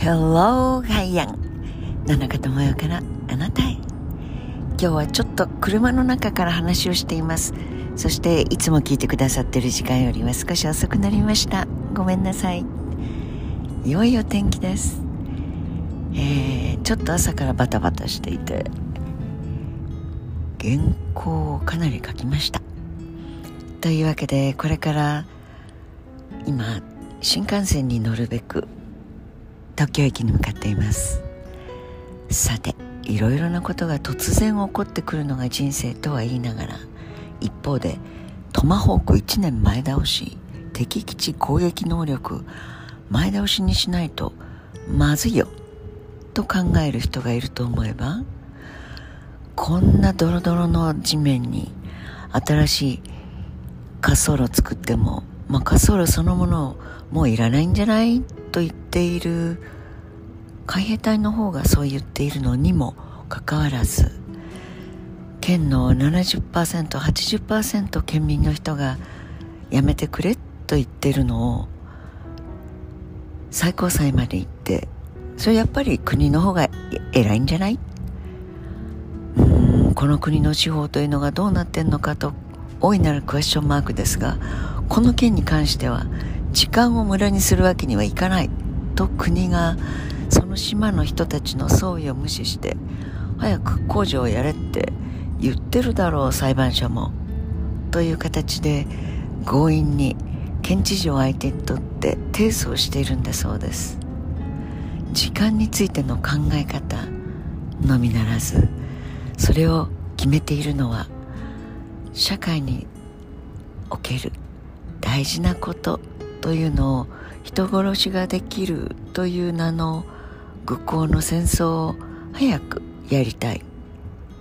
Hello, ハイヤン野中智代からあなたへ。今日はちょっと車の中から話をしています。そしていつも聞いてくださってる時間よりは少し遅くなりました。ごめんなさい。いよいよ天気です。えー、ちょっと朝からバタバタしていて原稿をかなり書きました。というわけでこれから今新幹線に乗るべく東京駅に向かっています。さていろいろなことが突然起こってくるのが人生とは言いながら一方でトマホーク1年前倒し敵基地攻撃能力前倒しにしないとまずいよと考える人がいると思えばこんなドロドロの地面に新しい滑走路作っても、まあ、滑走路そのものをもういらないんじゃない？と言っている海兵隊の方がそう言っているのにもかかわらず県の 70%80% 県民の人がやめてくれと言ってるのを最高裁まで行ってそれやっぱり国の方が偉いんじゃない？うんこの国の司法というのがどうなってんのかと大いなるクエスチョンマークですがこの件に関しては時間を無駄にするわけにはいかないと国がその島の人たちの総意を無視して早く工事をやれって言ってるだろう裁判所もという形で強引に県知事を相手にとって提訴をしているんだそうです。時間についての考え方のみならずそれを決めているのは社会における大事なことというのを人殺しができるという名の愚行の戦争を早くやりたい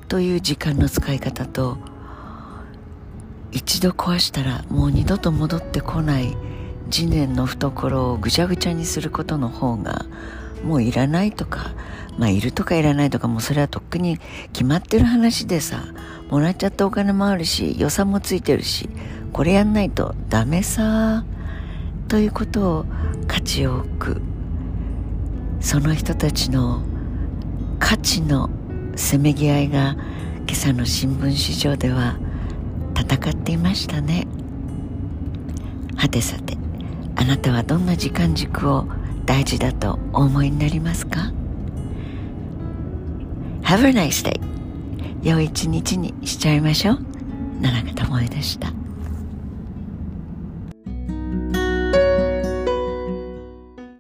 という時間の使い方と一度壊したらもう二度と戻ってこない次年の懐をぐちゃぐちゃにすることの方がもういらないとかまあいるとかいらないとかもうそれはとっくに決まってる話でさ。もらっちゃったお金もあるし予算もついてるし。これやんないとダメさ。ということを価値を置く。その人たちの価値のせめぎ合いが今朝の新聞市場では戦っていましたね。はてさてあなたはどんな時間軸を大事だとお思いになりますか？Have a nice day 良い一日にしちゃいましょう。奈良智恵でした。